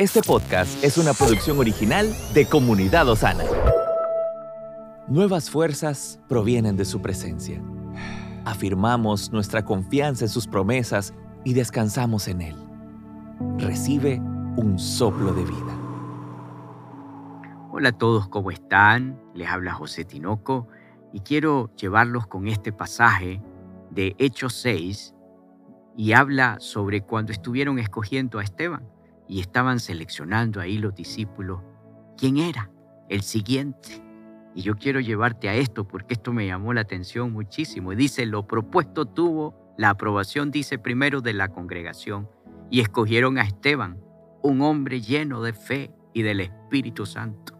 Este podcast es una producción original de Comunidad Osana. Nuevas fuerzas provienen de su presencia. Afirmamos nuestra confianza en sus promesas y descansamos en Él. Recibe un soplo de vida. Hola a todos, ¿cómo están? Les habla José Tinoco y quiero llevarlos con este pasaje de Hechos 6 y habla sobre cuando estuvieron escogiendo a Esteban y estaban seleccionando ahí los discípulos quién era el siguiente. Y yo quiero llevarte a esto porque esto me llamó la atención muchísimo. Y dice, lo propuesto tuvo la aprobación, dice primero, de la congregación. Y escogieron a Esteban, un hombre lleno de fe y del Espíritu Santo.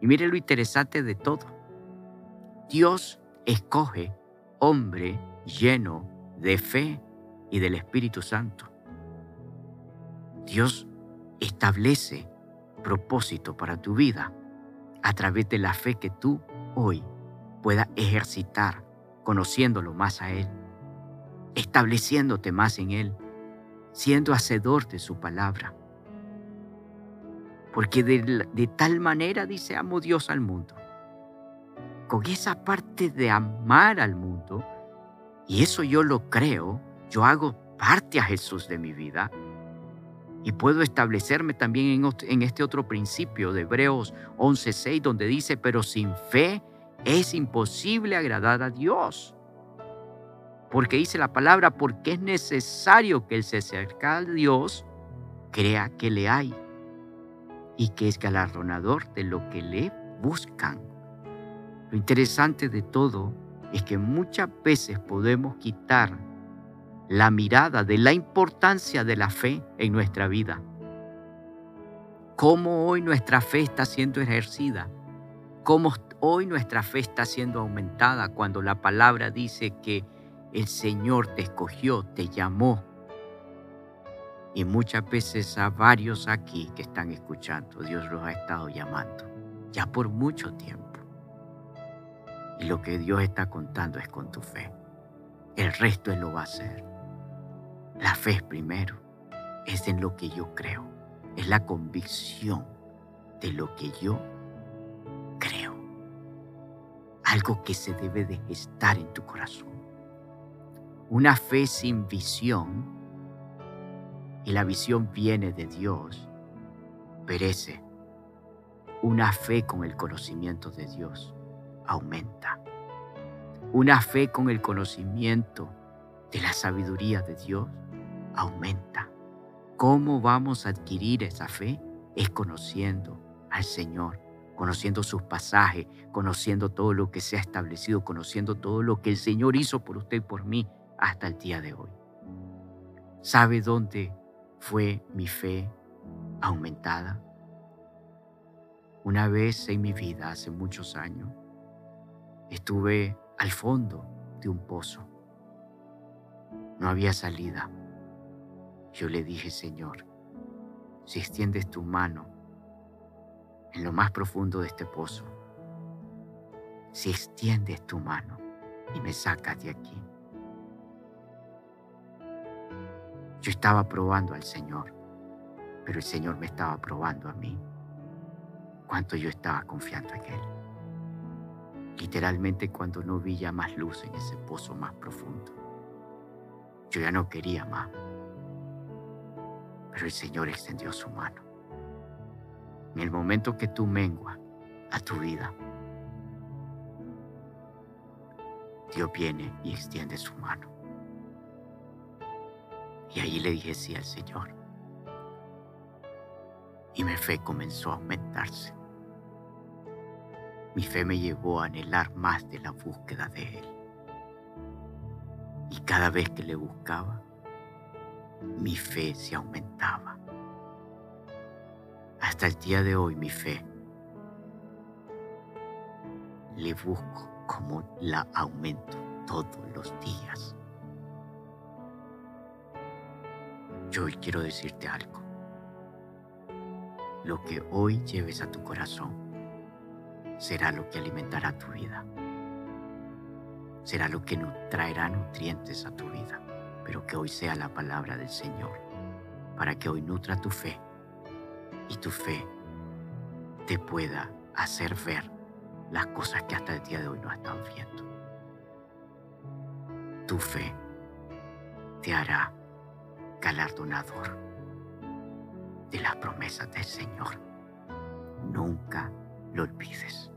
Y mire lo interesante de todo. Dios escoge hombre lleno de fe y del Espíritu Santo. Dios establece propósito para tu vida a través de la fe que tú hoy puedas ejercitar, conociéndolo más a Él, estableciéndote más en Él, siendo hacedor de su palabra. Porque de, de tal manera dice amo Dios al mundo. Con esa parte de amar al mundo, y eso yo lo creo, yo hago parte a Jesús de mi vida, y puedo establecerme también en, este otro principio de Hebreos 11:6, donde dice, pero sin fe es imposible agradar a Dios. Porque dice la palabra, porque es necesario que el se acerca a Dios crea que le hay y que es galardonador de lo que le buscan. Lo interesante de todo es que muchas veces podemos quitar la mirada de la importancia de la fe en nuestra vida. Cómo hoy nuestra fe está siendo ejercida. Cómo hoy nuestra fe está siendo aumentada cuando la palabra dice que el Señor te escogió, te llamó. Y muchas veces a varios aquí que están escuchando, Dios los ha estado llamando, ya por mucho tiempo. Y lo que Dios está contando es con tu fe. El resto Él lo va a hacer. La fe primero, es en lo que yo creo, es la convicción de lo que yo creo. Algo que se debe de gestar en tu corazón. Una fe sin visión, y la visión viene de Dios, perece. Una fe con el conocimiento de Dios aumenta. Una fe con el conocimiento de la sabiduría de Dios aumenta. ¿Cómo vamos a adquirir esa fe? Es conociendo al Señor, conociendo sus pasajes, conociendo todo lo que se ha establecido, conociendo todo lo que el Señor hizo por usted y por mí hasta el día de hoy. ¿Sabe dónde fue mi fe aumentada? Una vez en mi vida, hace muchos años, estuve al fondo de un pozo. No había salida. Yo le dije, Señor, si extiendes tu mano en lo más profundo de este pozo, si extiendes tu mano y me sacas de aquí. Yo estaba probando al Señor, pero el Señor me estaba probando a mí. Cuánto yo estaba confiando en Él. Literalmente cuando no vi ya más luz en ese pozo más profundo. Yo ya no quería más. Pero el Señor extendió su mano. En el momento que tú menguas a tu vida, Dios viene y extiende su mano. Y ahí le dije sí al Señor. Y mi fe comenzó a aumentarse. Mi fe me llevó a anhelar más de la búsqueda de Él. Y cada vez que le buscaba, mi fe se aumentaba. Hasta el día de hoy mi fe le busco como la aumento todos los días. Yo hoy quiero decirte algo. Lo que hoy lleves a tu corazón será lo que alimentará tu vida. Será lo que traerá nutrientes a tu vida pero que hoy sea la palabra del Señor, para que hoy nutra tu fe y tu fe te pueda hacer ver las cosas que hasta el día de hoy no están viendo. Tu fe te hará galardonador de las promesas del Señor. Nunca lo olvides.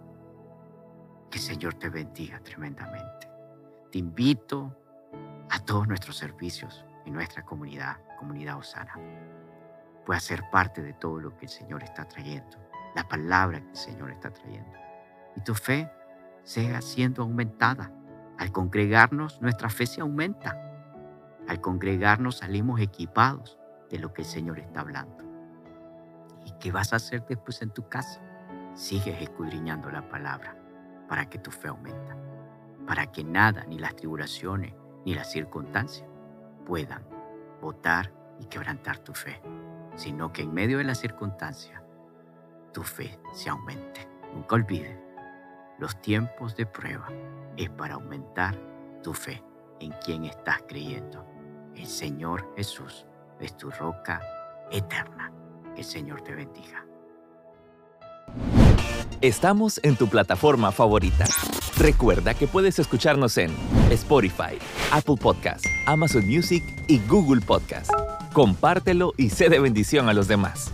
Que el Señor te bendiga tremendamente. Te invito a todos nuestros servicios en nuestra comunidad, comunidad Osana. Puedas ser parte de todo lo que el Señor está trayendo, la palabra que el Señor está trayendo. Y tu fe sea siendo aumentada. Al congregarnos, nuestra fe se aumenta. Al congregarnos salimos equipados de lo que el Señor está hablando. ¿Y qué vas a hacer después en tu casa? Sigues escudriñando la palabra para que tu fe aumenta, para que nada, ni las tribulaciones, ni las circunstancias puedan votar y quebrantar tu fe, sino que en medio de las circunstancias tu fe se aumente. Nunca olvides, los tiempos de prueba es para aumentar tu fe en quien estás creyendo. El Señor Jesús es tu roca eterna. Que el Señor te bendiga. Estamos en tu plataforma favorita. Recuerda que puedes escucharnos en Spotify, Apple Podcast, Amazon Music y Google Podcast. Compártelo y sé de bendición a los demás.